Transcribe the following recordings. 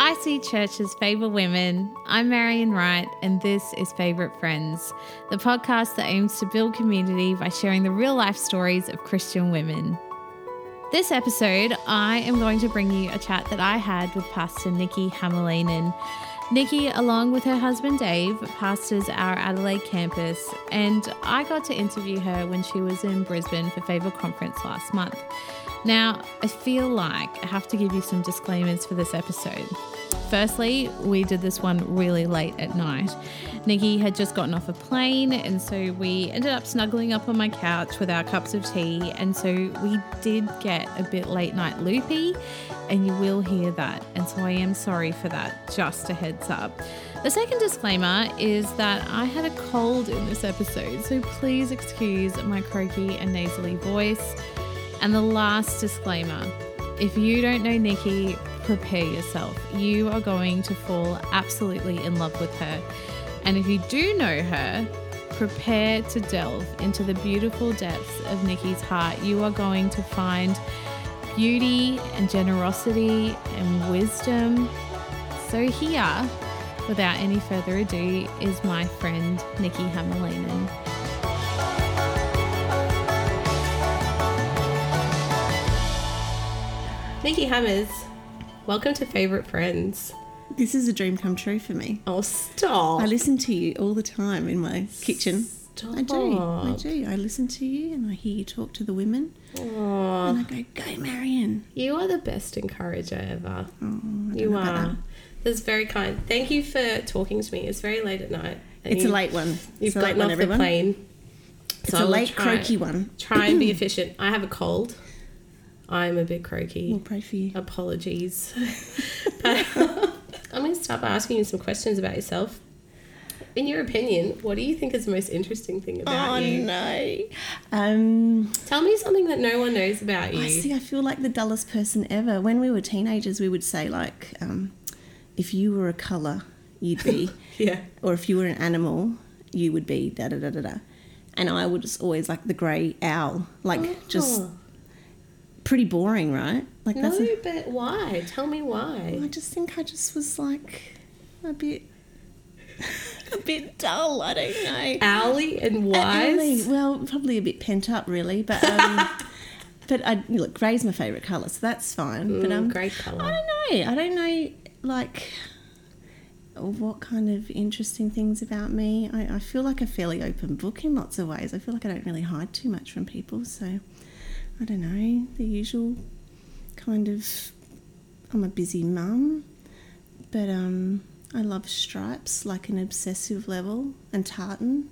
IC Church's Favour Women. I'm Marion Wright, and this is Favourite Friends, the podcast that aims to build community by sharing the real life stories of Christian women. This episode, I am going to bring you a chat that I had with Pastor Nikki Hamalainen. Nikki, along with her husband Dave, pastors our Adelaide campus, and I got to interview her when she was in Brisbane for Favour Conference last month. Now, I feel like I have to give you some disclaimers for this episode. Firstly, we did this one really late at night. Nikki had just gotten off a plane, and so we ended up snuggling up on my couch with our cups of tea. And so we did get a bit late night loopy, and you will hear that. And so I am sorry for that, just a heads up. The second disclaimer is that I had a cold in this episode, so please excuse my croaky and nasally voice. And the last disclaimer if you don't know Nikki, prepare yourself. You are going to fall absolutely in love with her. And if you do know her, prepare to delve into the beautiful depths of Nikki's heart. You are going to find beauty and generosity and wisdom. So, here, without any further ado, is my friend Nikki Hamalainen. Nikki Hammers, welcome to Favorite Friends. This is a dream come true for me. Oh, stop. I listen to you all the time in my kitchen. Stop. I do. I do. I listen to you and I hear you talk to the women. And I go, go, Marion. you are the best encourager ever. Oh, You are. that. That's very kind. Thank you for talking to me. It's very late at night. It's a late one. You've it's a late gotten one, off the plane. It's So a I will late, try- croaky one. Try and be efficient. I have a cold. I'm a bit croaky. We'll pray for you. Apologies. I'm going to start by asking you some questions about yourself. In your opinion, what do you think is the most interesting thing about Oh, you? Oh no. Um, Tell me something that no one knows about you. I see. I feel like the dullest person ever. When we were teenagers, we would say, like, um, if you were a colour, you'd be, Yeah. or if you were an animal, you would be da da da da da. And I was always like the grey owl, like just Oh. Pretty boring, right? Like No, that's. A, but why? Tell me why. I just think I just was like a bit, a bit dull. I don't know. Owly and wise. well, probably a bit pent up, really. But um, but I look, grey's my favourite colour, so that's fine. but um, great I don't know. I don't know, like, what kind of interesting things about me. I, I feel like a fairly open book in lots of ways. I feel like I don't really hide too much from people. So, I don't know, the usual kind of. I'm a busy mum, but um, I love stripes like an obsessive level and tartan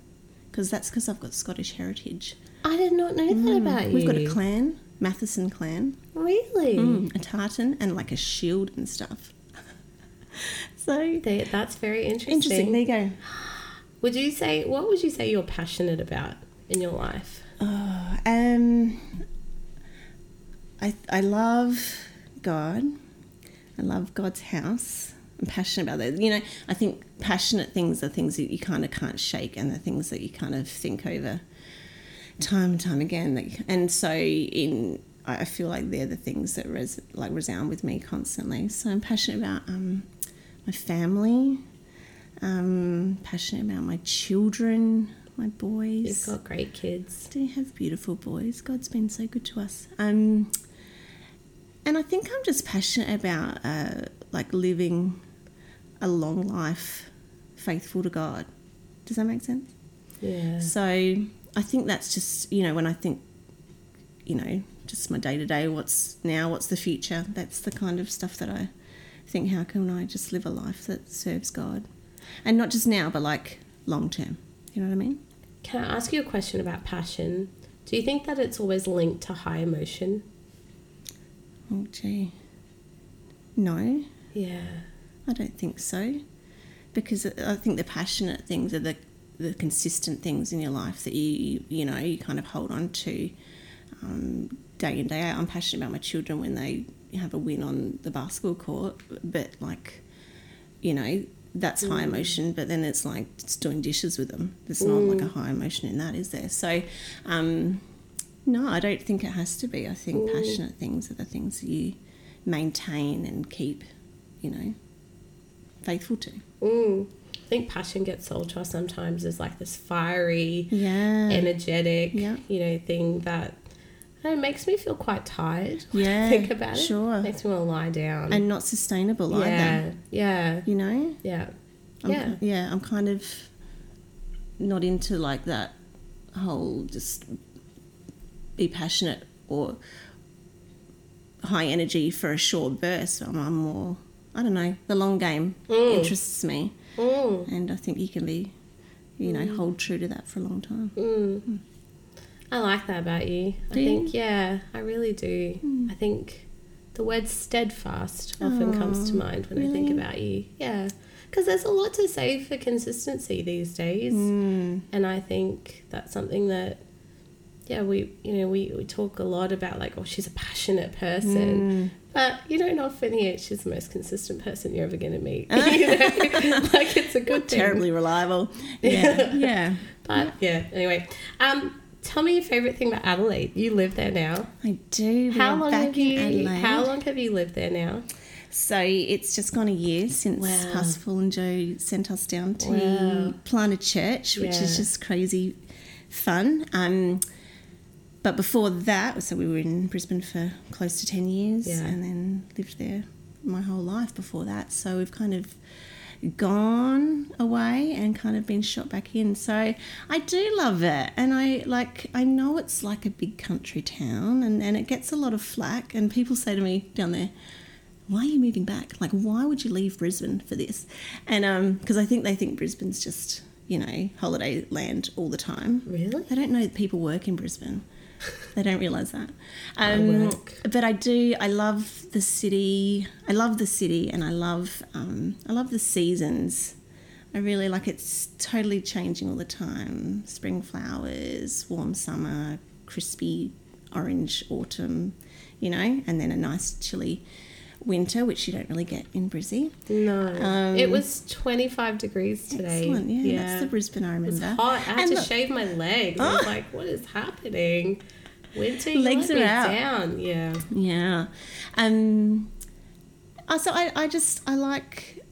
because that's because I've got Scottish heritage. I did not know that about you. Mm. We've got a clan, Matheson clan. Really? Mm, a tartan and like a shield and stuff. so They, that's very interesting. interesting. There you go. Would you say what would you say you're passionate about in your life? Oh, um, I I love God. I love God's house. I'm passionate about that. You know, I think passionate things are things that you kind of can't shake, and the things that you kind of think over time and time again. And so, in I feel like they're the things that res, like resound with me constantly. So I'm passionate about um, my family. Um, passionate about my children, my boys. You've got great kids. do have beautiful boys. God's been so good to us. Um, and I think I'm just passionate about uh, like living a long life faithful to God. Does that make sense? Yeah. So I think that's just you know when I think you know just my day to day. What's now? What's the future? That's the kind of stuff that I think. How can I just live a life that serves God, and not just now, but like long term. You know what I mean? Can I ask you a question about passion? Do you think that it's always linked to high emotion? Oh gee. No, Yeah. I don't think so. Because I think the passionate things are the the consistent things in your life that you you know you kind of hold on to um, day in day out. I'm passionate about my children when they have a win on the basketball court, but like you know that's high emotion. But then it's like it's doing dishes with them. There's not like a high emotion in that, is there? So. Um, no, I don't think it has to be. I think passionate things are the things that you maintain and keep, you know. faithful to. Mm. I think passion gets sold to us sometimes as like this fiery, Yeah. energetic, Yeah. you know, thing that know, makes me feel quite tired. when I Yeah, think about it. sure. makes me want to lie down. and not sustainable yeah, either. yeah, You know? yeah, I'm, yeah. yeah, I'm kind of not into like that whole just be passionate or high energy for a short burst. I'm, I'm more, I don't know, the long game Mm. interests me. Mm, And I think you can be, you know, hold true to that for a long time. mm. I like that about you. I Do you? think, yeah, I really do. I think the word steadfast often comes to Oh, mind when I think about you. Yeah. Because there's a lot to say for consistency these days. Mm. and I think that's something that yeah we you know we, we talk a lot about like oh she's a passionate person Mm. but you don't often hear she's the most consistent person you're ever going to meet you know? like it's a good thing Terribly reliable. Yeah. yeah. but yeah anyway um tell me your favorite thing about Adelaide you live there now I do. How long back have in you Adelaide. how long have you lived there now So it's just gone a year since Wow. Pastor Paul and Joe sent us down to Wow. plant a church, which Yeah. is just crazy fun. Um, but before that, so we were in Brisbane for close to 10 years Yeah. and then lived there my whole life before that. So we've kind of gone away and kind of been shot back in. So I do love it. And I like I know it's like a big country town and, and it gets a lot of flack and people say to me down there, why are you moving back? Like, why would you leave Brisbane for this? And um, because I think they think Brisbane's just you know holiday land all the time. really They don't know that people work in Brisbane. They don't realise that. Um, but I do. I love the city. I love the city, and I love. Um, I love the seasons. I really like. It's totally changing all the time. Spring flowers, warm summer, crispy orange autumn. You know, and then a nice chilly winter, which you don't really get in Brizzy. no Um, it was 25 degrees today Excellent. Yeah, that's the Brisbane I It was remember. hot. I had And to look- shave my legs. I was like, what is happening? Winter, you Legs are me out. down. Yeah. Yeah. Um, uh, so I, I just, I like,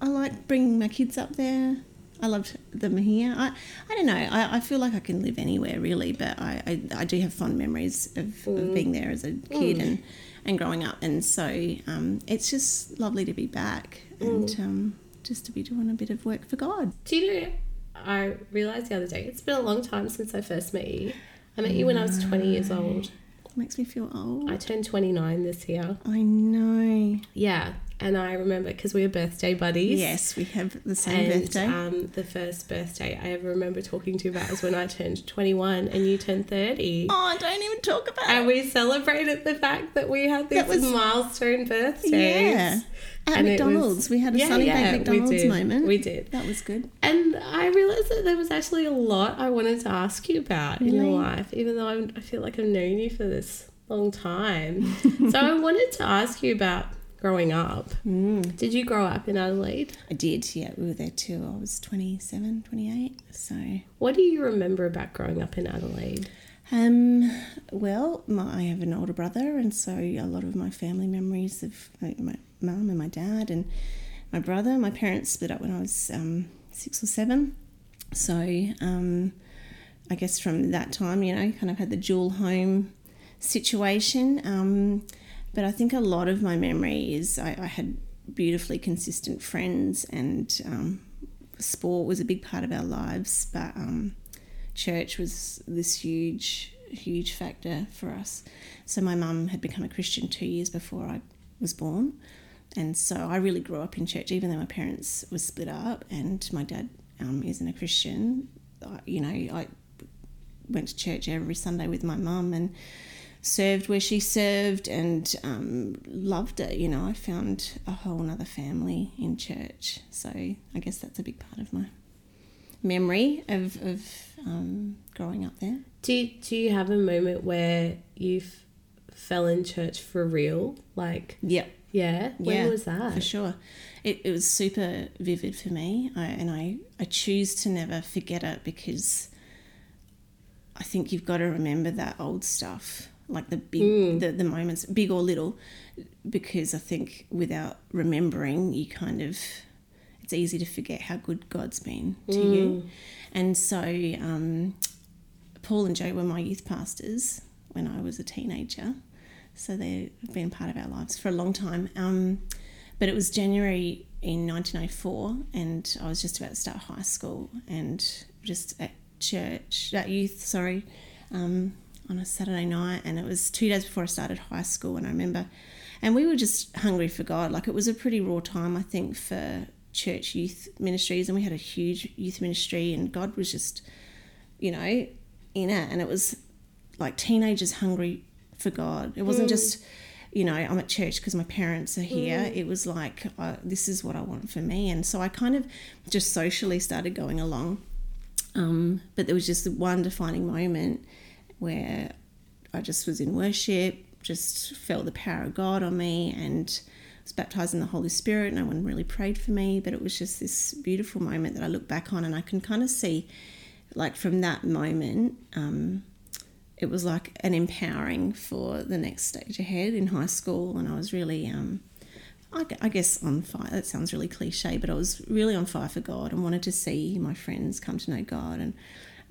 I like bringing my kids up there. I loved them here. I, I don't know. I, I feel like I can live anywhere really, but I, I, I do have fond memories of, of being there as a kid and, and growing up. And so um, it's just lovely to be back and um, just to be doing a bit of work for God. Do you know, I realised the other day, it's been a long time since I first met you. I met you when I was 20 years old. makes me feel old. I turned 29 this year. I know. Yeah. And I remember because we were birthday buddies. Yes, we have the same And birthday. um, the first birthday I ever remember talking to you about was when I turned 21 and you turned 30. oh, don't even talk about And it. we celebrated the fact that we had these was- milestone birthdays. Yeah. At And it was- McDonald's, we had a Yeah, Sunny yeah, we McDonald's did. moment. We did. That was good. And I realized that there was actually a lot I wanted to ask you about in your life, even though I'm, I feel like I've known you for this long time. so I wanted to ask you about growing up. Mm. Did you grow up in Adelaide? I did, yeah. We were there too. I was 27, 28. So, What do you remember about growing up in Adelaide? um, well, my, I have an older brother, and so a lot of my family memories of like, my mum and my dad and my brother. My parents split up when I was um, six or seven. So, um, I guess from that time, you know, kind of had the dual home situation. Um, but I think a lot of my memory is I, I had beautifully consistent friends, and um, sport was a big part of our lives. But um, church was this huge, huge factor for us. So my mum had become a Christian two years before I was born. And so I really grew up in church, even though my parents were split up and my dad um, isn't a Christian. I, you know, I went to church every Sunday with my mum and served where she served and um, loved it. You know, I found a whole other family in church. So I guess that's a big part of my memory of, of um, growing up there. Do you, do you have a moment where you fell in church for real? Like, Yep. yeah, when yeah, was that? For sure. It, it was super vivid for me, I, and I, I choose to never forget it because I think you've got to remember that old stuff like the big the, the moments, big or little, because I think without remembering, you kind of it's easy to forget how good God's been to you. And so um, Paul and Joe were my youth pastors when I was a teenager. So they've been part of our lives for a long time. Um, but it was January in 1904, and I was just about to start high school, and just at church, at youth, sorry, um, on a Saturday night, and it was two days before I started high school, and I remember, and we were just hungry for God. Like it was a pretty raw time, I think, for church youth ministries, and we had a huge youth ministry, and God was just, you know, in it, and it was like teenagers hungry for God. It wasn't just, you know, I'm at church because my parents are here. It was like, uh, this is what I want for me. And so I kind of just socially started going along. Um, but there was just one defining moment where I just was in worship, just felt the power of God on me, and was baptized in the Holy Spirit. No one really prayed for me, but it was just this beautiful moment that I look back on, and I can kind of see, like from that moment, um, it was like an empowering for the next stage ahead in high school, and I was really. Um, I guess on fire. That sounds really cliche, but I was really on fire for God and wanted to see my friends come to know God, and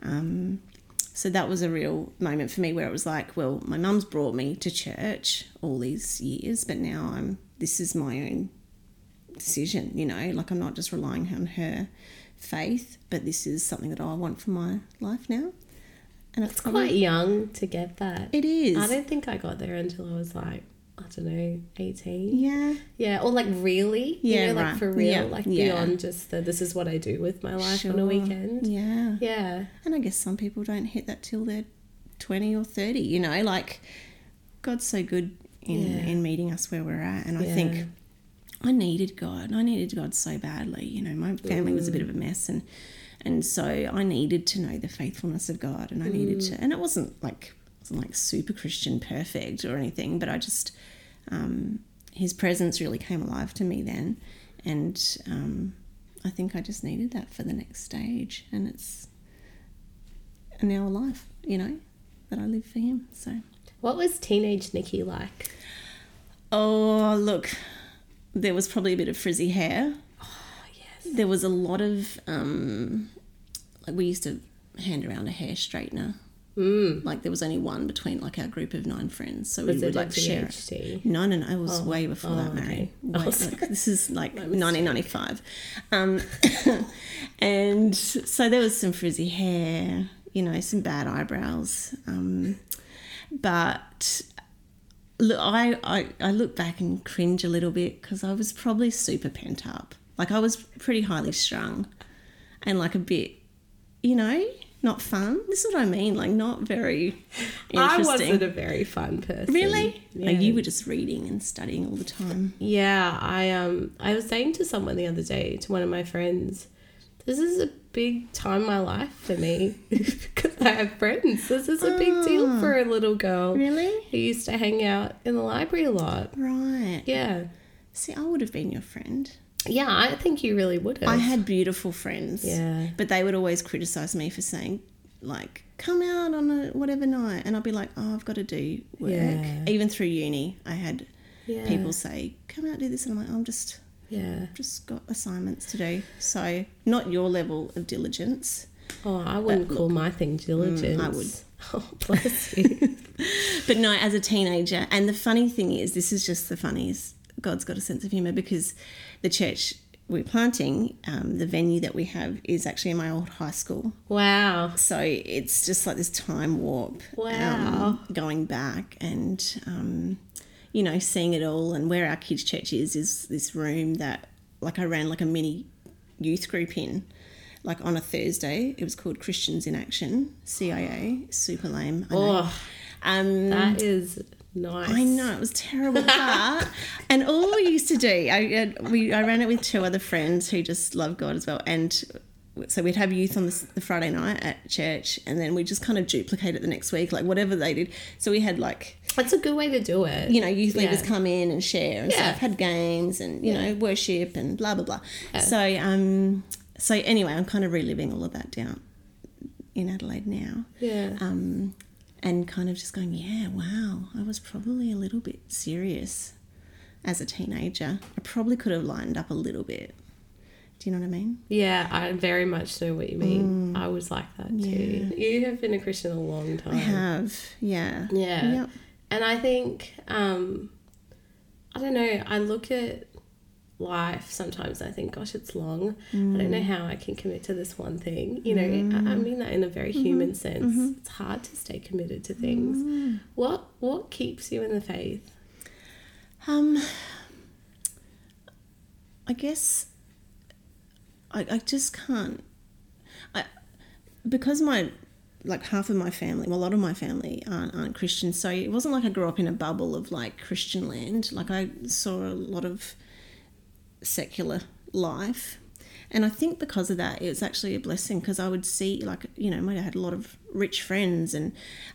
um, so that was a real moment for me where it was like, well, my mum's brought me to church all these years, but now I'm this is my own decision, you know, like I'm not just relying on her faith, but this is something that I want for my life now. And it's, It's quite young to get that. It is. I don't think I got there until I was like, I don't know, 18. yeah. Yeah, or like really, Yeah, you know, like for real, Yeah, like yeah. beyond just the this is what I do with my life on a weekend. Yeah. Yeah, And I guess some people don't hit that till they're 20 or 30, you know, like God's so good in, Yeah. in meeting us where we're at. And I think I needed God. I needed God so badly. You know, my family was a bit of a mm. mess and and so I needed to know the faithfulness of God and I needed mm. to and it wasn't like wasn't like super Christian perfect or anything, but I just um, his presence really came alive to me then and um, I think I just needed that for the next stage and it's now a life, you know, that I live for him. So what was teenage Nikki like? Oh, look, there was probably a bit of frizzy hair. Oh yes, There was a lot of, um, like, we used to hand around a hair straightener. Mm. Like, there was only one between, like, our group of nine friends. So was we would, like, share it. No, no, no. It was Oh, way before oh, that, okay. Mary. I Way, like, this is like 1995. Um, and so there was some frizzy hair, you know, some bad eyebrows. Um, but look, I, I, I look back and cringe a little bit because I was probably super pent up. Like I was pretty highly strung and like a bit, you know, not fun. This is what I mean. Like not very I wasn't a very fun person. Really? Yeah. Like you were just reading and studying all the time. Yeah, I um I was saying to someone the other day, to one of my friends, this is a big time in my life for me because I have friends. This is a big deal for a little girl Really? who used to hang out in the library a lot. Right. Yeah. See, I would have been your friend. Yeah, I think you really would have. I had beautiful friends. Yeah. But they would always criticize me for saying, like, come out on a whatever night. And I'd be like, oh, I've got to do work. Yeah. Even through uni, I had yeah. people say, come out, do this. And I'm like, I'm just, Yeah. just got assignments to do. So, not your level of diligence. Oh, I wouldn't call my thing mm, diligence. I would. Oh, bless you. But no, as a teenager, and the funny thing is, this is just the funniest. God's got a sense of humor because the church we're planting, um, the venue that we have is actually in my old high school. wow. So it's just like this time warp. Wow. Um, going back and, um, you know, seeing it all. And where our kids' church is, is this room that, like, I ran like a mini youth group in. Like on a Thursday, it was called Christians in Action, CIA. Super lame. I know. Oh, Um, that is nice. I know it was terrible, and all we used to do, I uh, we I ran it with two other friends who just love God as well, and so we'd have youth on the, the Friday night at church, and then we just kind of duplicate it the next week, like whatever they did. So we had like That's a good way to do it. you know youth leaders Yeah. come in and share and Yeah. stuff, had games and you know worship and blah blah blah. So um so anyway, I'm kind of reliving all of that down in Adelaide now. Yeah. Um, and kind of just going, yeah, wow, I was probably a little bit serious as a teenager. I probably could have lined up a little bit. Do you know what I mean? Yeah, I very much know what you mean. I was like that too. Yeah. You have been a Christian a long time. I have, yeah. Yeah. Yep. And I think, um, I don't know, I look at life sometimes I think, gosh, it's long. I don't know mm. how I can commit to this one thing. You know, I, I mm. mean that in a very mm-hmm. human mm-hmm. sense. It's hard to stay committed to things. Mm. What what keeps you in the faith? Um, I guess I, I just can't. I because my like half of my family, well, a lot of my family aren't, aren't Christian, so it wasn't like I grew up in a bubble of like Christian land. Like I saw a lot of secular life. And I think because of that, it was actually a blessing because I would see, like, you know, I had a lot of rich friends and,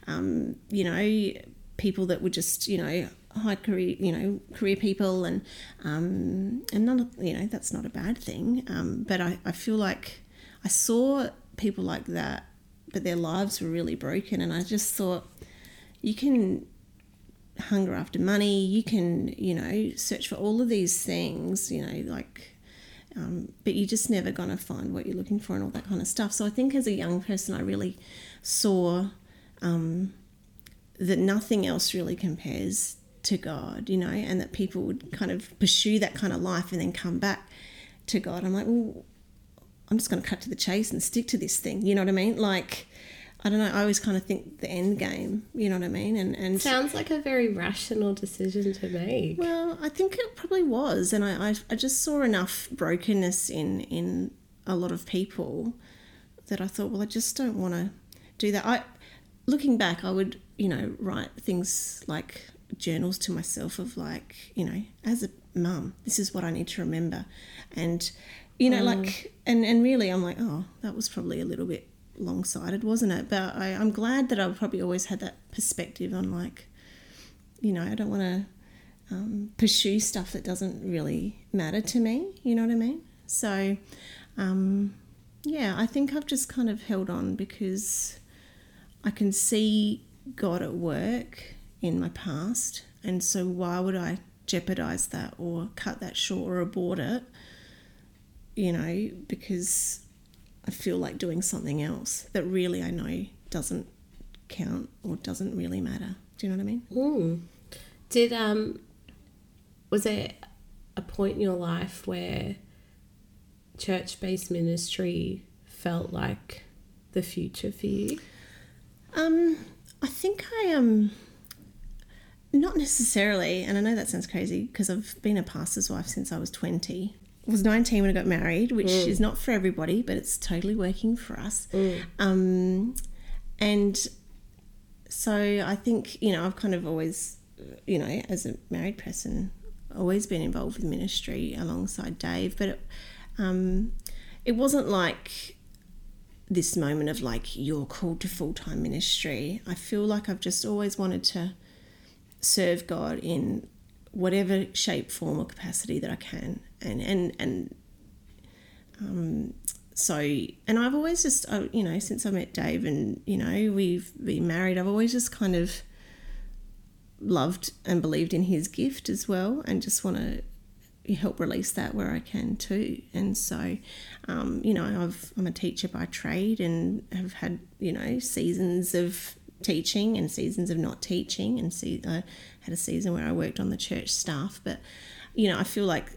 um, you know, people that were just, you know, high career, you know, career people, and um, and none you know, that's not a bad thing. Um, but I, I feel like I saw people like that, but their lives were really broken, and I just thought, you can hunger after money, you can, you know, search for all of these things, you know, like, um, but you're just never going to find what you're looking for and all that kind of stuff. So I think as a young person, I really saw um, that nothing else really compares to God, you know, and that people would kind of pursue that kind of life and then come back to God. I'm like, well, I'm just going to cut to the chase and stick to this thing. You know what I mean? Like, I don't know. I always kind of think the end game. You know what I mean? And and Sounds like a very rational decision to make. well, I think it probably was, and I, I, I just saw enough brokenness in in a lot of people that I thought, well, I just don't want to do that. I, looking back, I would you know write things like journals to myself of like you know as a mum, this is what I need to remember, and you know mm. like and and really I'm like, oh, that was probably a little bit long sighted, wasn't it? But I, I'm glad that I've probably always had that perspective on like, you know, I don't want to um, pursue stuff that doesn't really matter to me. You know what I mean? So, um, yeah, I think I've just kind of held on because I can see God at work in my past, and so why would I jeopardize that or cut that short or abort it? You know, because I feel like doing something else that really I know doesn't count or doesn't really matter. Do you know what I mean? Mm. Did um was there a point in your life where church based ministry felt like the future for you? Um, I think I am. Not necessarily, and I know that sounds crazy because I've been a pastor's wife since I was 20. Was 19 when I got married, which is not for everybody, but it's totally working for us. Um, and so I think, you know, I've kind of always, you know, as a married person, always been involved with ministry alongside Dave, but it, um, it wasn't like this moment of like you're called to full time ministry. I feel like I've just always wanted to serve God in whatever shape, form, or capacity that I can, and and and um, so and I've always just uh, you know since I met Dave and you know we've been married, I've always just kind of loved and believed in his gift as well, and just want to help release that where I can too. And so, um, you know, I've, I'm a teacher by trade and have had, you know, seasons of teaching and seasons of not teaching. And see, I had a season where I worked on the church staff. But, you know, I feel like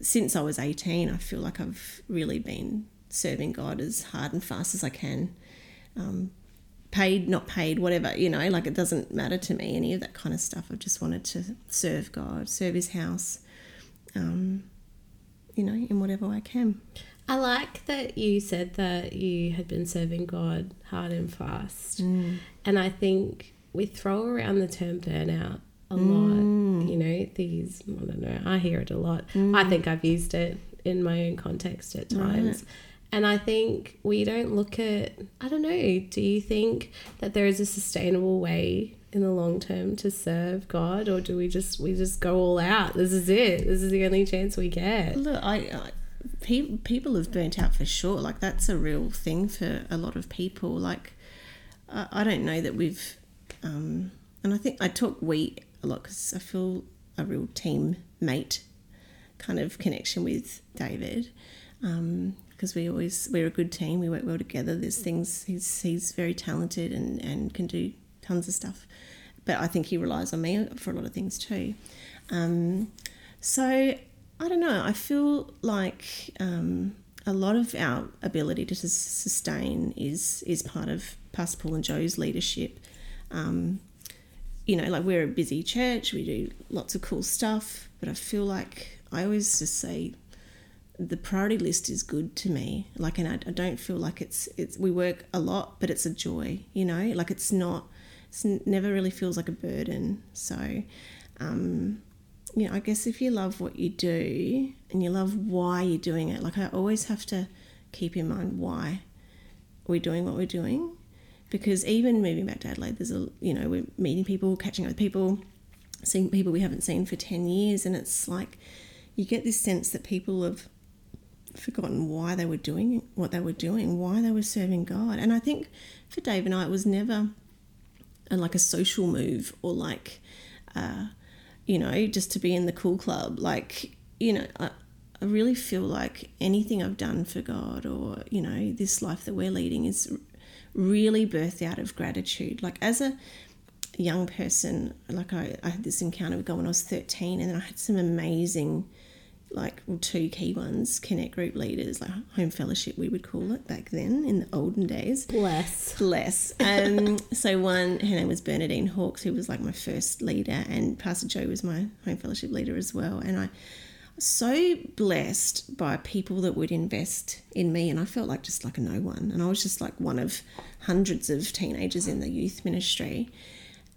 since I was 18, I feel like I've really been serving God as hard and fast as I can. Um, paid, not paid, whatever, you know, like it doesn't matter to me, any of that kind of stuff. I've just wanted to serve God, serve His house, um, you know, in whatever way I can. I like that you said that you had been serving God hard and fast. Mm. And I think we throw around the term burnout a lot. You know, these, I don't know, I hear it a lot. I think I've used it in my own context at times. And I think we don't look at, I don't know, do you think that there is a sustainable way in the long term to serve God or do we just we just go all out? This is it. This is the only chance we get. Look, I, I pe- people have burnt out for sure. Like that's a real thing for a lot of people. Like I, I don't know that we've um, and I think I talk we a lot because I feel a real team mate kind of connection with David because we always we're a good team. We work well together. There's things he's he's very talented and and can do tons of stuff, but I think he relies on me for a lot of things too. Um, so I don't know. I feel like um, a lot of our ability to sustain is is part of Pastor Paul and Joe's leadership. Um, you know, like we're a busy church. We do lots of cool stuff, but I feel like I always just say the priority list is good to me. Like, and I, I don't feel like it's it's we work a lot, but it's a joy. You know, like it's not. It's never really feels like a burden. So, um, you know, I guess if you love what you do and you love why you're doing it, like I always have to keep in mind why we're doing what we're doing. Because even moving back to Adelaide, there's a, you know, we're meeting people, catching up with people, seeing people we haven't seen for 10 years. And it's like you get this sense that people have forgotten why they were doing what they were doing, why they were serving God. And I think for Dave and I, it was never a, like a social move or like, uh, you know, just to be in the cool club. Like, you know, I, I really feel like anything I've done for God or, you know, this life that we're leading is really birthed out of gratitude. Like, as a young person, like I, I had this encounter with God when I was 13, and then I had some amazing like well, two key ones connect group leaders like home fellowship we would call it back then in the olden days Bless. bless um, so one her name was bernadine hawkes who was like my first leader and pastor joe was my home fellowship leader as well and i so blessed by people that would invest in me and i felt like just like a no one and i was just like one of hundreds of teenagers in the youth ministry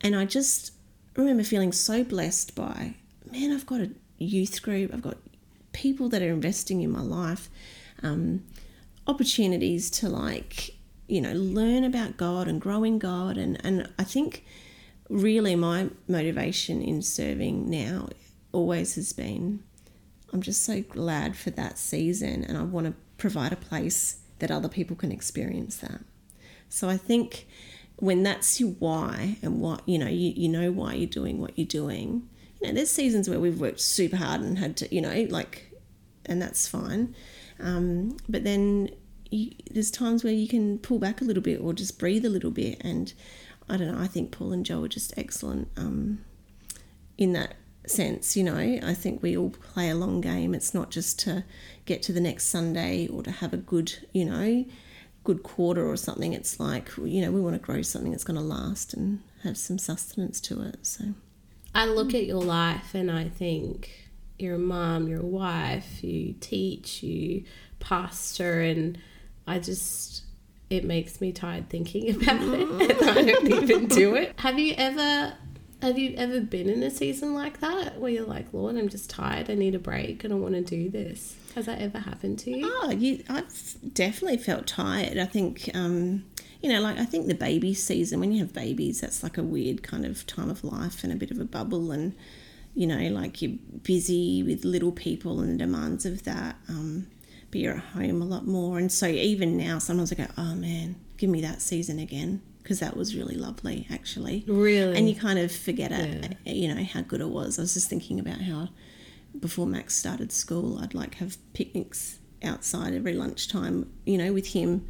and i just remember feeling so blessed by man i've got a youth group i've got people that are investing in my life, um, opportunities to like, you know, learn about God and grow in God. And, and I think really my motivation in serving now always has been I'm just so glad for that season and I want to provide a place that other people can experience that. So I think when that's your why and what you know you, you know why you're doing what you're doing you know there's seasons where we've worked super hard and had to you know like and that's fine um, but then you, there's times where you can pull back a little bit or just breathe a little bit and i don't know i think paul and joe are just excellent um, in that sense you know i think we all play a long game it's not just to get to the next sunday or to have a good you know good quarter or something it's like you know we want to grow something that's going to last and have some sustenance to it so I look at your life and I think you're a mom, you're a wife, you teach, you pastor, and I just it makes me tired thinking about it, and I don't even do it. Have you ever? Have you ever been in a season like that where you're like, Lord, I'm just tired. I need a break, and I want to do this. Has that ever happened to you? Oh, you, I've definitely felt tired. I think, um, you know, like I think the baby season, when you have babies, that's like a weird kind of time of life and a bit of a bubble. And, you know, like you're busy with little people and the demands of that. Um, but you're at home a lot more. And so even now, sometimes I go, oh man, give me that season again. Because that was really lovely, actually. Really? And you kind of forget it, you know, how good it was. I was just thinking about how before Max started school, I'd like have picnics outside every lunchtime, you know, with him.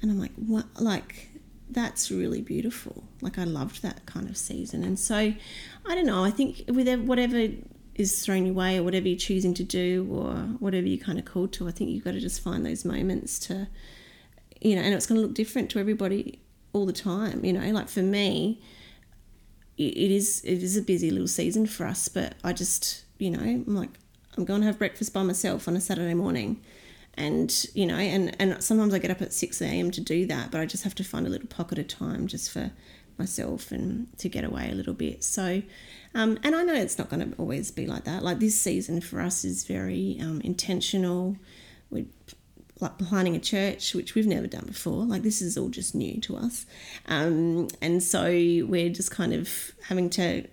And I'm like, what? Like, that's really beautiful. Like, I loved that kind of season. And so, I don't know, I think with whatever is thrown your way or whatever you're choosing to do or whatever you're kind of called to, I think you've got to just find those moments to, you know, and it's going to look different to everybody all the time, you know, like for me, it is it is a busy little season for us, but I just you know I'm like I'm going to have breakfast by myself on a Saturday morning, and you know and and sometimes I get up at six a.m. to do that, but I just have to find a little pocket of time just for myself and to get away a little bit. So, um, and I know it's not going to always be like that. Like this season for us is very um, intentional. We're like planning a church, which we've never done before. Like this is all just new to us, um, and so we're just kind of having to,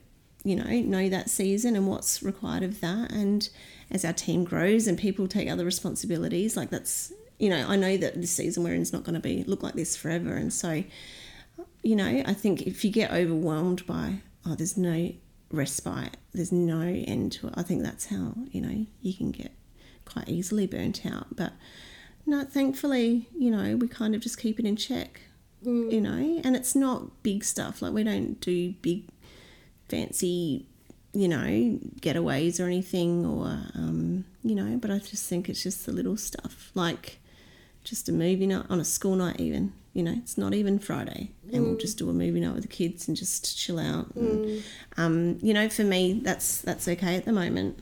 you know, know that season and what's required of that. And as our team grows and people take other responsibilities, like that's, you know, I know that this season we're in is not going to be look like this forever, and so you know, I think if you get overwhelmed by, oh, there's no respite, there's no end to it, I think that's how, you know, you can get quite easily burnt out. But no, thankfully, you know, we kind of just keep it in check, you know, and it's not big stuff. Like, we don't do big, fancy, you know, getaways or anything, or, um, you know, but I just think it's just the little stuff. Like, just a movie night on a school night even you know it's not even friday. And we'll just do a movie night with the kids and just chill out and, um, you know for me that's that's okay at the moment.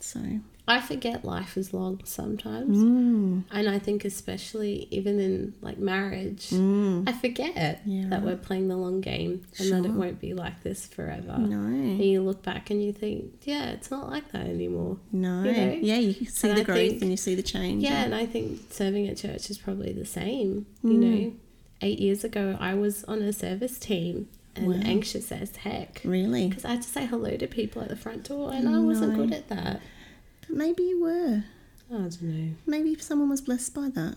So I forget life is long sometimes. Mm. And I think, especially even in like marriage, I forget Mm. Yeah, that we're playing the long game and that it won't be like this forever. no And you look back and you think, yeah, it's not like that anymore. no You know? yeah you see And the I growth think- and you see the change Yeah, and I think serving at church is probably the same. Mm. You know, eight years ago, I was on a service team and Wow. anxious as heck. really Because I had to say hello to people at the front door and I wasn't good at that. Maybe you were oh, I don't know. maybe someone was blessed by that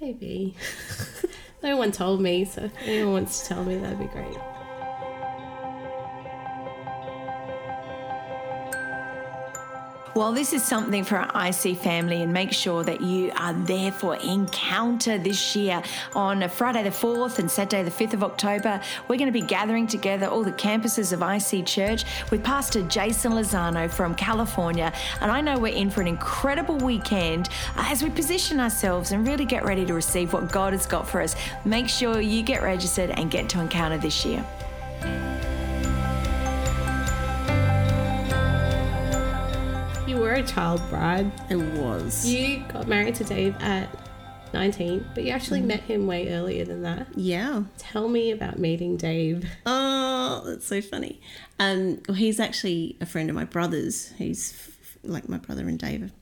Maybe. no one told me, so if anyone wants to tell me, that'd be great. Well, this is something for our IC family, and make sure that you are there for Encounter this year on Friday the 4th and Saturday the 5th of October. We're going to be gathering together all the campuses of IC Church with Pastor Jason Lozano from California. And I know we're in for an incredible weekend as we position ourselves and really get ready to receive what God has got for us. Make sure you get registered and get to Encounter this year. A child bride. it was You got married to Dave at 19, but you actually met him way earlier than that. yeah Tell me about meeting Dave. Oh, that's so funny. Um, well, he's actually a friend of my brother's. He's f- like my brother and David,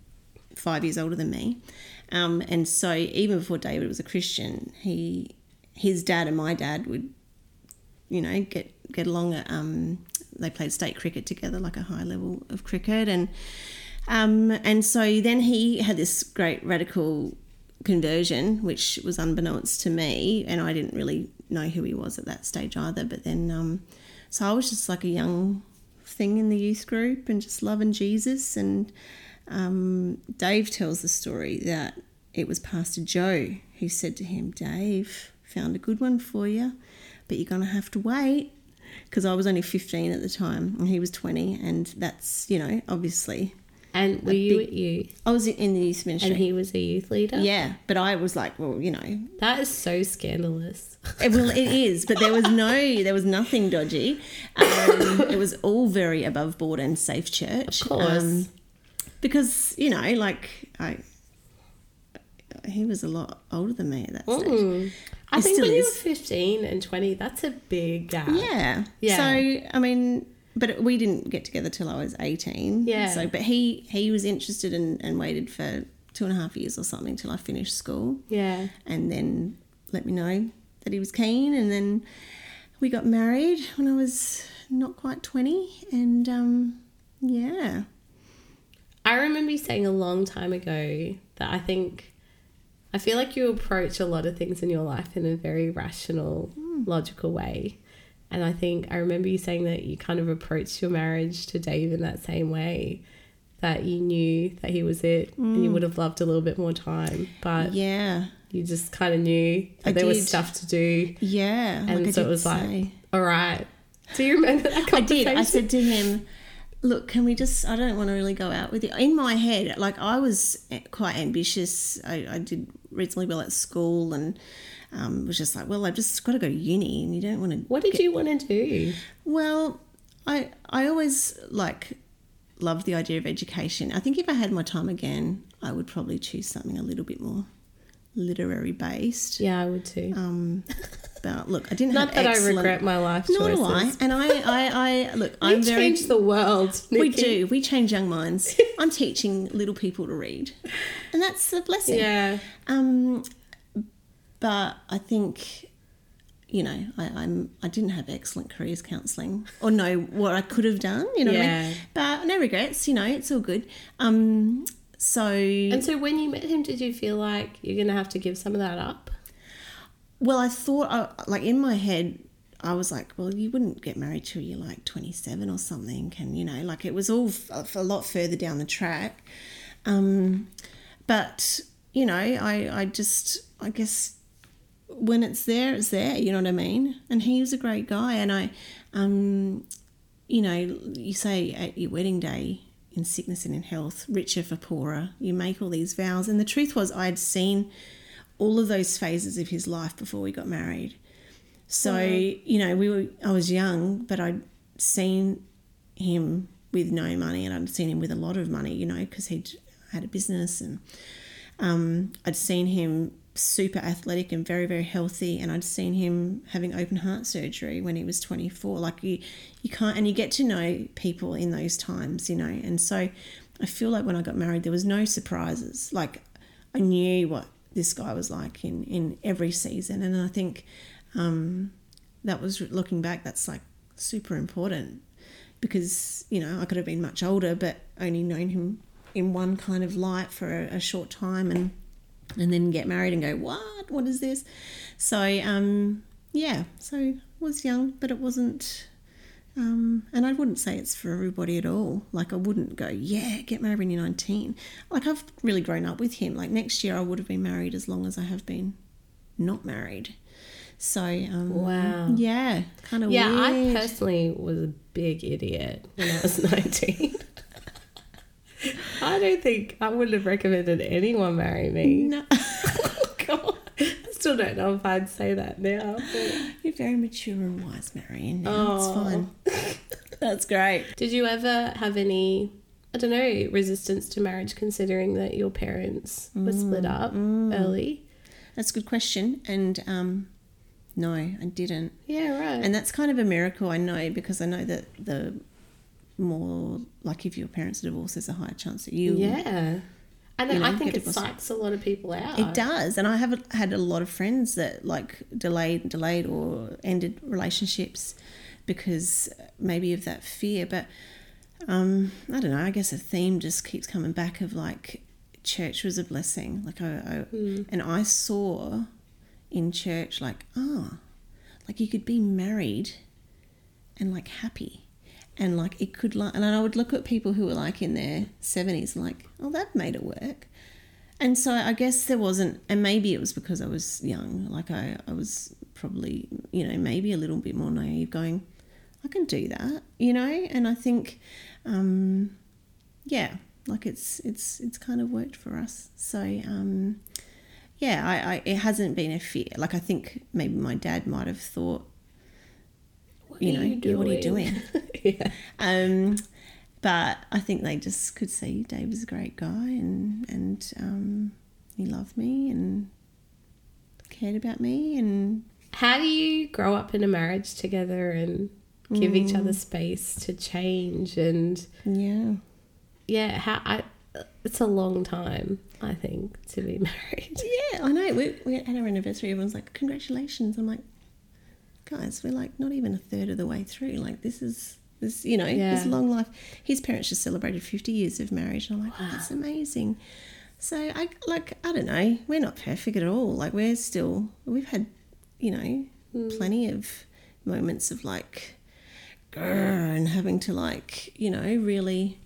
five years older than me. Um, and so even before David was a Christian, he, his dad and my dad would, you know, get get along. At, um, they played state cricket together, like a high level of cricket, and um, and so then he had this great radical conversion, which was unbeknownst to me, and I didn't really know who he was at that stage either. But then, um, so I was just like a young thing in the youth group and just loving Jesus. And um, Dave tells the story that it was Pastor Joe who said to him, Dave, found a good one for you, but you're going to have to wait. Because I was only 15 at the time and he was 20, and that's, you know, obviously. And were you big- at you? I was in the youth ministry. And he was a youth leader? Yeah, but I was like, well, you know, That is so scandalous. it, well, it is, but there was no, there was nothing dodgy. Um, it was all very above board and safe church. Of course. Um, because you know, like I, he was a lot older than me at that stage. Mm. I It think when you is. were 15 and 20, that's a big gap. Yeah. Yeah. So I mean, but we didn't get together till I was eighteen. Yeah. So, but he he was interested and and waited for two and a half years or something till I finished school. Yeah. and then let me know that he was keen and then we got married when I was not quite 20 and um yeah I remember you saying a long time ago that I think I feel like you approach a lot of things in your life in a very rational, logical way. And I think I remember you saying that you kind of approached your marriage to Dave in that same way. That you knew that he was it and you mm. would have loved a little bit more time. But yeah you just kind of knew that I there was stuff to do. yeah And like so it did was like, all right. Do you remember that I did I said to him look can we just I don't want to really go out with you in my head like I was eh, quite ambitious I, I did reasonably well at school and um, was just like well I've just got to go to uni and you don't want to What did you want to do? Well, I I always like loved the idea of education. I think if I had my time again, I would probably choose something a little bit more literary based. Yeah, I would too. Um, but look, I didn't Not have that excellent, I regret my life Nor do I. And I, I, I look. We I'm very. change the world. we do. We change young minds. I'm teaching little people to read, and that's a blessing. Yeah. Um, but I think, you know, I, I'm I didn't have excellent careers counselling or know what I could have done. You know what I Yeah. mean? But no regrets. You know, it's all good. Um, so And so when you met him, did you feel like you're going to have to give some of that up? well, I thought, I, like in my head, I was like, well, you wouldn't get married till you're like 27 or something. And, you know, like it was all f- a lot further down the track. Um, but, you know, I, I just, I guess when it's there, it's there, you know what I mean? And he was a great guy. And I, um, you know, you say at your wedding day, in sickness and in health, richer for poorer. You make all these vows. And the truth was, I had seen all of those phases of his life before we got married. So, you know, we were, I was young, but I'd seen him with no money and I'd seen him with a lot of money, you know, because he'd had a business and um, I'd seen him super athletic and very very healthy and I'd seen him having open heart surgery when he was 24 like you you can't and you get to know people in those times you know? And so I feel like when I got married there was no surprises. Like I knew what this guy was like in in every season and I think um, that was looking back that's like super important because you know I could have been much older but only known him in one kind of light for a, a short time and and then get married and go what what is this so um yeah so was young but it wasn't um, and I wouldn't say it's for everybody at all. Like I wouldn't go, yeah, get married when you're 19. Like I've really grown up with him. Like next year I would have been married as long as I have been not married. So um, Wow. yeah, kind of Yeah, I personally was a big idiot when I was 19. I don't think I would have recommended anyone marry me. no, God. I still don't know if I'd say that now. but- you're very mature and wise, Marion. Now it's Oh. fine. That's great. Did you ever have any, I don't know, resistance to marriage considering that your parents were split up early? That's a good question. And um, no, I didn't. Yeah, right. And that's kind of a miracle, I know, because I know that the more, like if your parents are divorced, there's a higher chance that you. yeah. And you know, I think it psychs a lot of people out. It does. And I have had a lot of friends that like delayed, delayed or ended relationships because maybe of that fear. But um, I don't know, I guess a theme just keeps coming back of like church was a blessing. Like I, I and I saw in church like, oh, like you could be married and like happy. And like it could like, and I would look at people who were like in their seventies and like, oh, that made it work. And so I guess there wasn't, and maybe it was because I was young. Like I, I was probably, you know, maybe a little bit more naive, going, I can do that, you know. And I think, um, yeah, like it's it's it's kind of worked for us. So um, yeah, I, I it hasn't been a fear. Like I think maybe my dad might have thought, What you know, you "Yeah, what are you doing?" yeah. Um, but I think they just could see Dave was a great guy and and um, he loved me and cared about me and How do you grow up in a marriage together and give each Mm. other space to change and yeah. yeah, how I it's a long time, I think, to be married. Yeah, I know. We, we had our anniversary. Everyone's like, "Congratulations!" I'm like, "Guys, we're like not even a third of the way through. Like this is this, you know, this long life." His parents just celebrated 50 years of marriage, and I'm like, oh, "That's amazing." So I like I don't know. We're not perfect at all. Like we're still we've had, you know, hmm. plenty of moments of like, and having to like you know really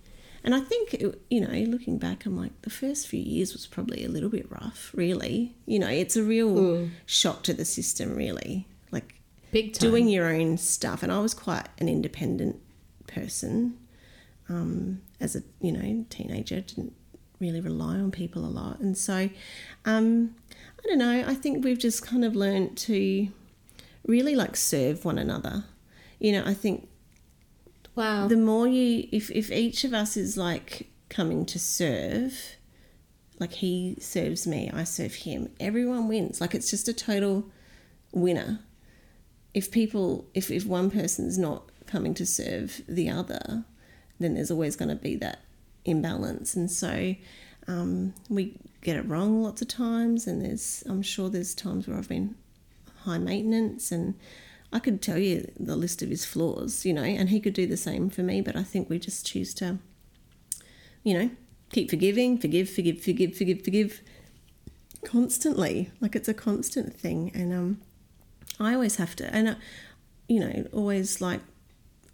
and I think, it- you know, looking back, I'm like, the first few years was probably a little bit rough, really. You know, it's a real hmm. shock to the system, really. Big time. doing your own stuff. And I was quite an independent person um, as a, you know, teenager. Didn't really rely on people a lot. And so, um, I don't know, I think we've just kind of learned to really like serve one another. You know, I think Wow. the more you if if each of us is like coming to serve like he serves me i serve him everyone wins like it's just a total winner if people if if one person's not coming to serve the other then there's always going to be that imbalance and so um, we get it wrong lots of times and there's i'm sure there's times where i've been high maintenance and I could tell you the list of his flaws, you know, and he could do the same for me, but I think we just choose to, you know, keep forgiving, forgive, forgive, forgive, forgive, forgive constantly. Like it's a constant thing. And um I always have to, and uh, you know, always like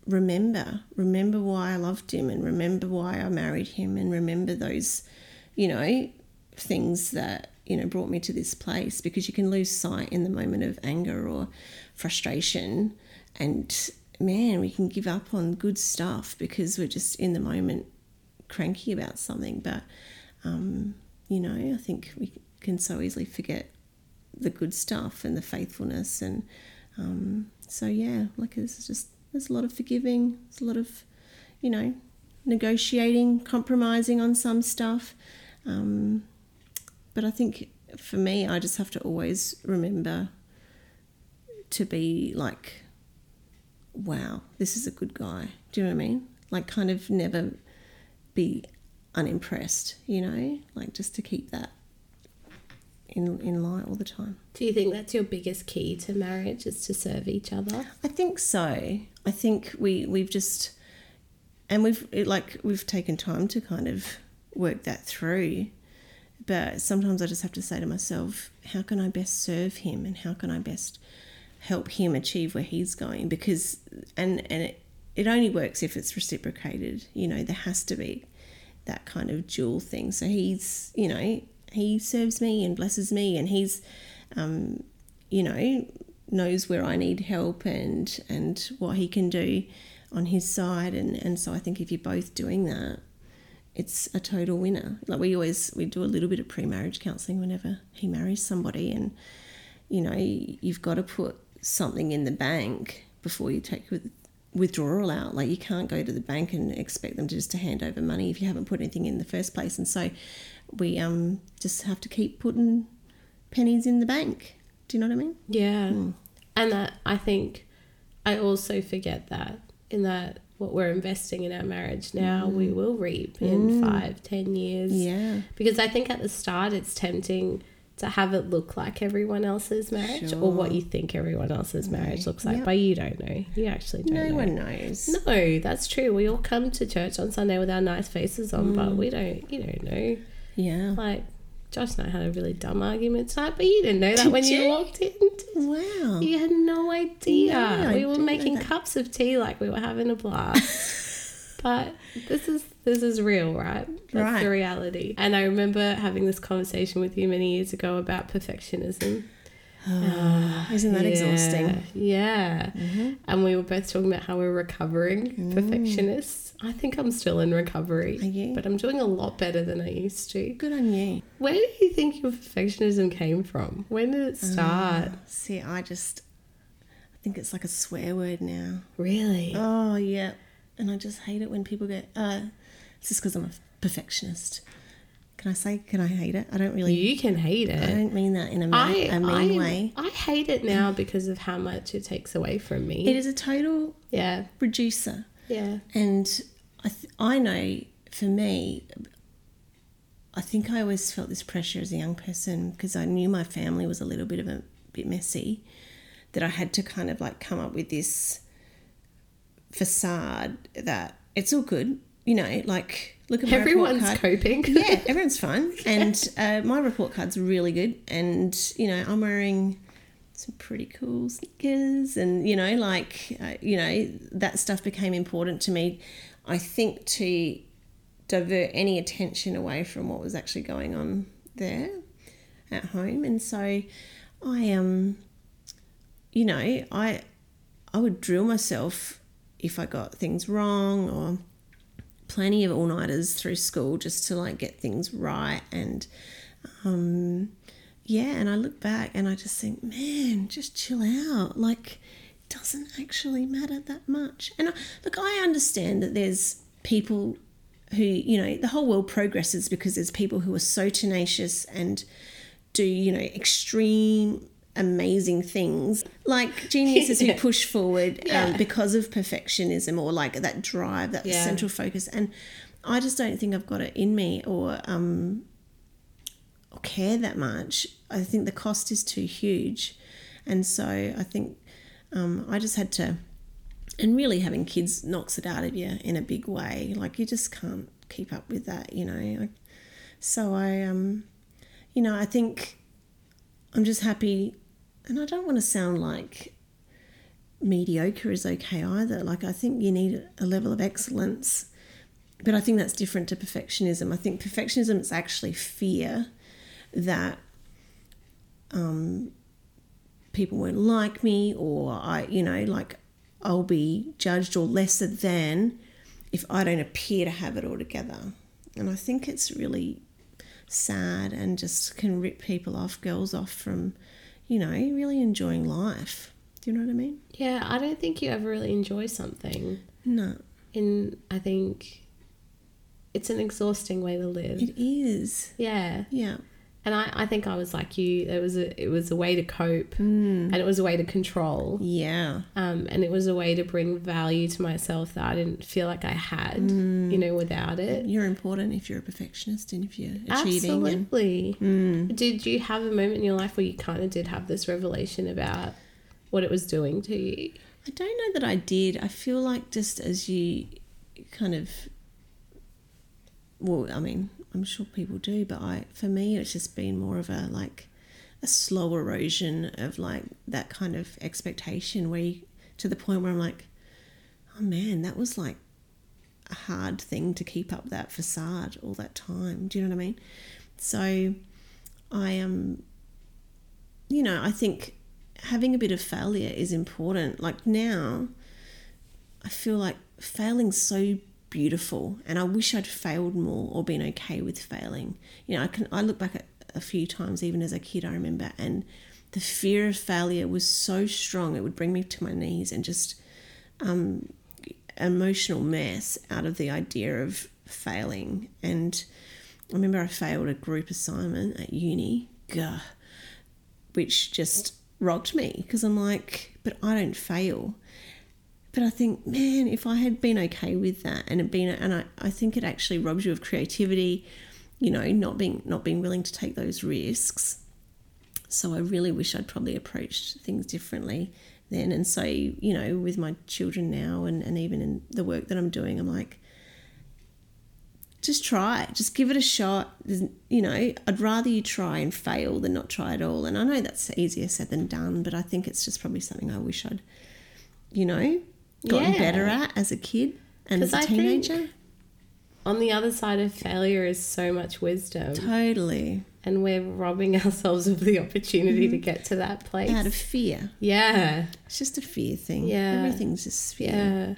remember, remember why I loved him, and remember why I married him, and remember those, you know, things that you know brought me to this place. Because you can lose sight in the moment of anger or frustration, and man, we can give up on good stuff because we're just in the moment cranky about something. But um, you know, I think we can so easily forget the good stuff and the faithfulness and um, so yeah like it's just there's a lot of forgiving there's a lot of you know negotiating compromising on some stuff um, but i think for me i just have to always remember to be like wow this is a good guy. Do you know what i mean? Like kind of never be unimpressed you know? Like just to keep that in in light all the time. Do you think that's your biggest key to marriage is to serve each other? I think so. I think we we've just and we've like we've taken time to kind of work that through. But sometimes I just have to say to myself, how can I best serve him and how can I best help him achieve where he's going because and and it, it only works if it's reciprocated. You know, there has to be that kind of dual thing. So he's, you know, he serves me and blesses me, and he's, um, you know, knows where I need help and and what he can do on his side, and and so I think if you're both doing that, it's a total winner. Like we always we do a little bit of pre-marriage counselling whenever he marries somebody, and you know you've got to put something in the bank before you take with withdrawal out. Like you can't go to the bank and expect them to just to hand over money if you haven't put anything in the first place. And so we um, just have to keep putting pennies in the bank. Do you know what I mean? Yeah. Mm. And that I think I also forget that in that what we're investing in our marriage now mm. we will reap in mm. five, ten years. Yeah. Because I think at the start it's tempting to have it look like everyone else's marriage sure. or what you think everyone else's marriage looks like, yep. but you don't know. You actually don't no know. one knows. No, that's true. We all come to church on Sunday with our nice faces on, mm. but we don't, you don't know. Yeah. Like, Josh and I had a really dumb argument tonight, but you didn't know that Did when you? you walked in. Wow. You had no idea. No, we I were making cups of tea like we were having a blast. but this is this is real, right? That's Right. the reality. And I remember having this conversation with you many years ago about perfectionism. Isn't that Yeah, exhausting? Yeah. Mm-hmm. And we were both talking about how we're recovering mm. perfectionists. I think I'm still in recovery. Are you? But I'm doing a lot better than I used to. Good on you. Where do you think your perfectionism came from? When did it start? See, I just, I think it's like a swear word now. really? Oh, yeah. And I just hate it when people get, uh, it's just because I'm a perfectionist. Can I say, can I hate it? I don't really, you can hate it. I don't mean that in a, ma- I, a mean I, way. I hate it now because of how much it takes away from me. It is a total yeah. reducer. Yeah. And I, th- I know for me, I think I always felt this pressure as a young person because I knew my family was a little bit of a bit messy, that I had to kind of like come up with this facade that it's all good, you know, like look at my report Everyone's card. coping. yeah, everyone's fine. And uh, my report card's really good. And, you know, I'm wearing some pretty cool sneakers. And, you know, like, uh, you know, that stuff became important to me, I think, to divert any attention away from what was actually going on there at home. And so I, um, you know, I, I would drill myself if I got things wrong or plenty of all-nighters through school just to like get things right and um yeah and i look back and i just think man just chill out. Like it doesn't actually matter that much. And I, look i understand that there's people who you know the whole world progresses because there's people who are so tenacious and do you know extreme amazing things. Like geniuses who push forward Yeah. um, because of perfectionism or like that drive that Yeah. central focus. And i just don't think i've got it in me or um care that much. I think the cost is too huge. And so i think um, i just had to and really having kids knocks it out of you in a big way. Like you just can't keep up with that you know? So i um you know i think i'm just happy. And I don't want to sound like mediocre is okay either. Like I think you need a level of excellence, but I think that's different to perfectionism. I think perfectionism is actually fear that um, people won't like me, or I, you know, like I'll be judged or lesser than if I don't appear to have it all together. And I think it's really sad and just can rip people off, girls off from, you know, really enjoying life. Do you know what I mean? Yeah, I don't think you ever really enjoy something. No, And I think it's an exhausting way to live. it is. Yeah. Yeah. And I, I think I was like you. It was a it was a way to cope, mm. and it was a way to control, Yeah. um, and it was a way to bring value to myself that I didn't feel like I had, mm. you know, without it. You're important if you're a perfectionist and if you're achieving. And, Absolutely. Mm. Did you have a moment in your life where you kind of did have this revelation about what it was doing to you? I don't know that I did. I feel like just as you kind of, well, I mean, I'm sure people do, but I, for me, it's just been more of a like a slow erosion of like that kind of expectation where you, to the point where I'm like, oh man, that was like a hard thing to keep up that facade all that time. Do you know what I mean? So I am, um, you know, I think having a bit of failure is important. Like now, I feel like failing's so beautiful, and I wish I'd failed more or been okay with failing. You know, I can I look back at a few times, even as a kid, I remember, and the fear of failure was so strong it would bring me to my knees and just um, emotional mess out of the idea of failing. And I remember I failed a group assignment at uni. Gah which just rocked me because I'm like, but I don't fail. But I think, man, if I had been okay with that and it been, and I, I think it actually robs you of creativity, you know, not being not being willing to take those risks. So I really wish I'd probably approached things differently then. And so, you know, with my children now and, and even in the work that I'm doing, I'm like, just try. Just give it a shot. You know, I'd rather you try and fail than not try at all. And I know that's easier said than done, but I think it's just probably something I wish I'd, you know, gotten Yeah. better at as a kid and as a I teenager. On the other side of failure is so much wisdom, Totally. and we're robbing ourselves of the opportunity to mm-hmm. get to that place. Out of fear. yeah, It's just a fear thing. Yeah. Everything's just fear. yeah,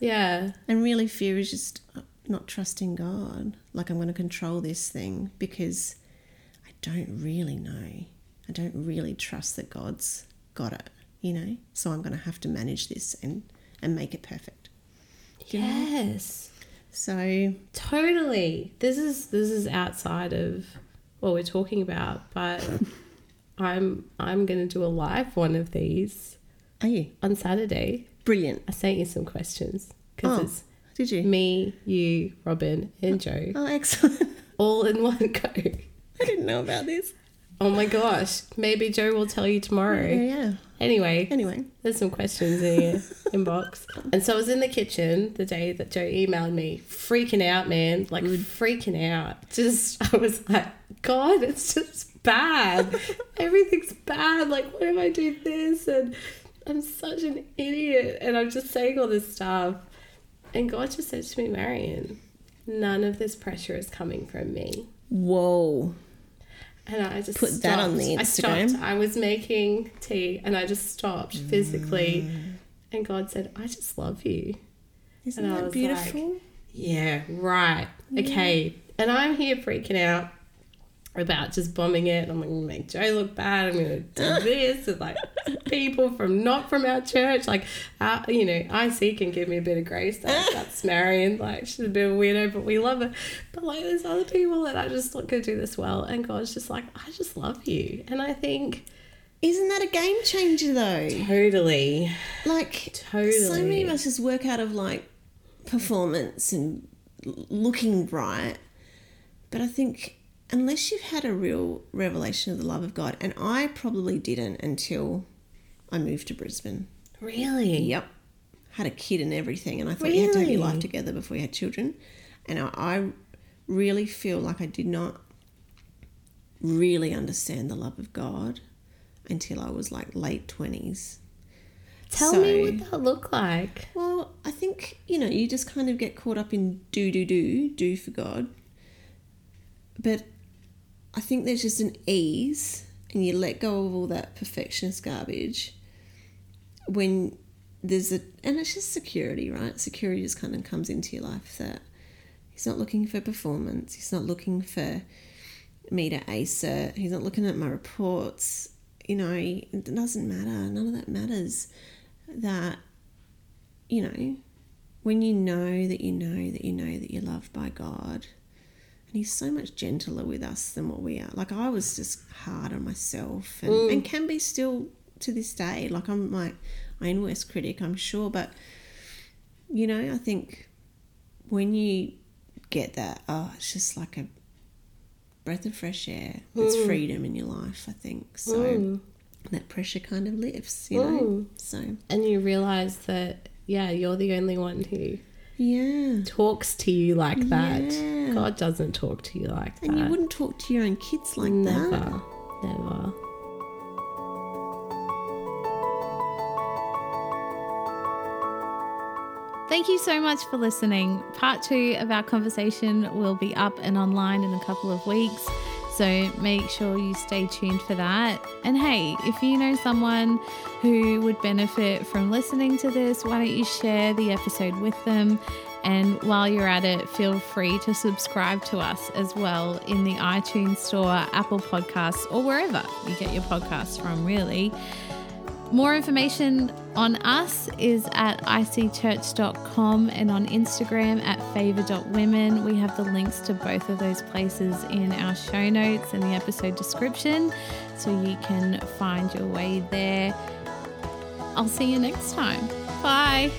yeah. And really, fear is just uh, not trusting God. Like, I'm going to control this thing because I don't really know. I don't really trust that God's got it, you know? So I'm going to have to manage this and, and make it perfect. Yes. So, Totally. This is this is outside of what we're talking about, but I'm I'm gonna do a live one of these are you? on Saturday. Brilliant. I sent you some questions because Oh, it's did you? me, you, Robin, and oh, Joe Oh, excellent. all in one go. I didn't know about this. Oh my gosh! Maybe Joe will tell you tomorrow. Yeah, yeah. Anyway, Anyway, There's some questions in your inbox. And so I was in the kitchen the day that Joe emailed me, freaking out, man. Like, freaking out. Just, I was like, God, it's just bad. Everything's bad. Like, what if I do this? And I'm such an idiot. And I'm just saying all this stuff. And God just said to me, Marion, none of this pressure is coming from me. whoa. And I just Put that on the stopped. I Instagram. stopped. I was making tea and I just stopped physically. Mm. And God said, I just love you. Isn't And that beautiful? Yeah, right. Okay. And I'm here freaking out about just bombing it. I'm going to make Joe look bad. I'm going to do this. And like people from not from our church, like, our, you know, IC can give me a bit of grace. That, that's Marion. Like, she's a bit of a weirdo, but we love her. But like, there's other people that I just not going to do this well. And God's just like, I just love you. And I think, Isn't that a game changer though? totally. Like Totally. so many of us just work out of like performance and looking right. But I think unless you've had a real revelation of the love of God, and I probably didn't until I moved to Brisbane. Really? Yep. Had a kid and everything, and I thought you had to have your life together before you had children. And I, I really feel like I did not really understand the love of God until I was like late 20s. Tell So- me what that looked like. Well, I think, you know, you just kind of get caught up in do, do, do, do for God. But I think there's just an ease and you let go of all that perfectionist garbage when there's a, and it's just security, right? Security just kind of comes into your life that he's not looking for performance, he's not looking for me to ace it, he's not looking at my reports. You know, it doesn't matter. None of that matters. That you know, when you know that you know that you know that you're loved by God, and He's so much gentler with us than what we are. Like I was just hard on myself, and, mm. and can be still to this day. Like I'm my own worst critic, I'm sure, but you know, I think when you get that, oh, it's just like a breath of fresh air. It's mm. freedom in your life. I think so. Mm. That pressure kind of lifts, you know. So And you realize that, yeah, you're the only one who yeah. talks to you like that. Yeah. God doesn't talk to you like And that. And you wouldn't talk to your own kids like never, that. never. Thank you so much for listening. Part two of our conversation will be up and online in a couple of weeks. So make sure you stay tuned for that. And hey, if you know someone who would benefit from listening to this, why don't you share the episode with them? And while you're at it, feel free to subscribe to us as well in the iTunes Store, Apple Podcasts, or wherever you get your podcasts from, really. More information on us is at icchurch.com and on Instagram at favor.women. We have the links to both of those places in our show notes and the episode description, so you can find your way there. I'll see you next time. Bye.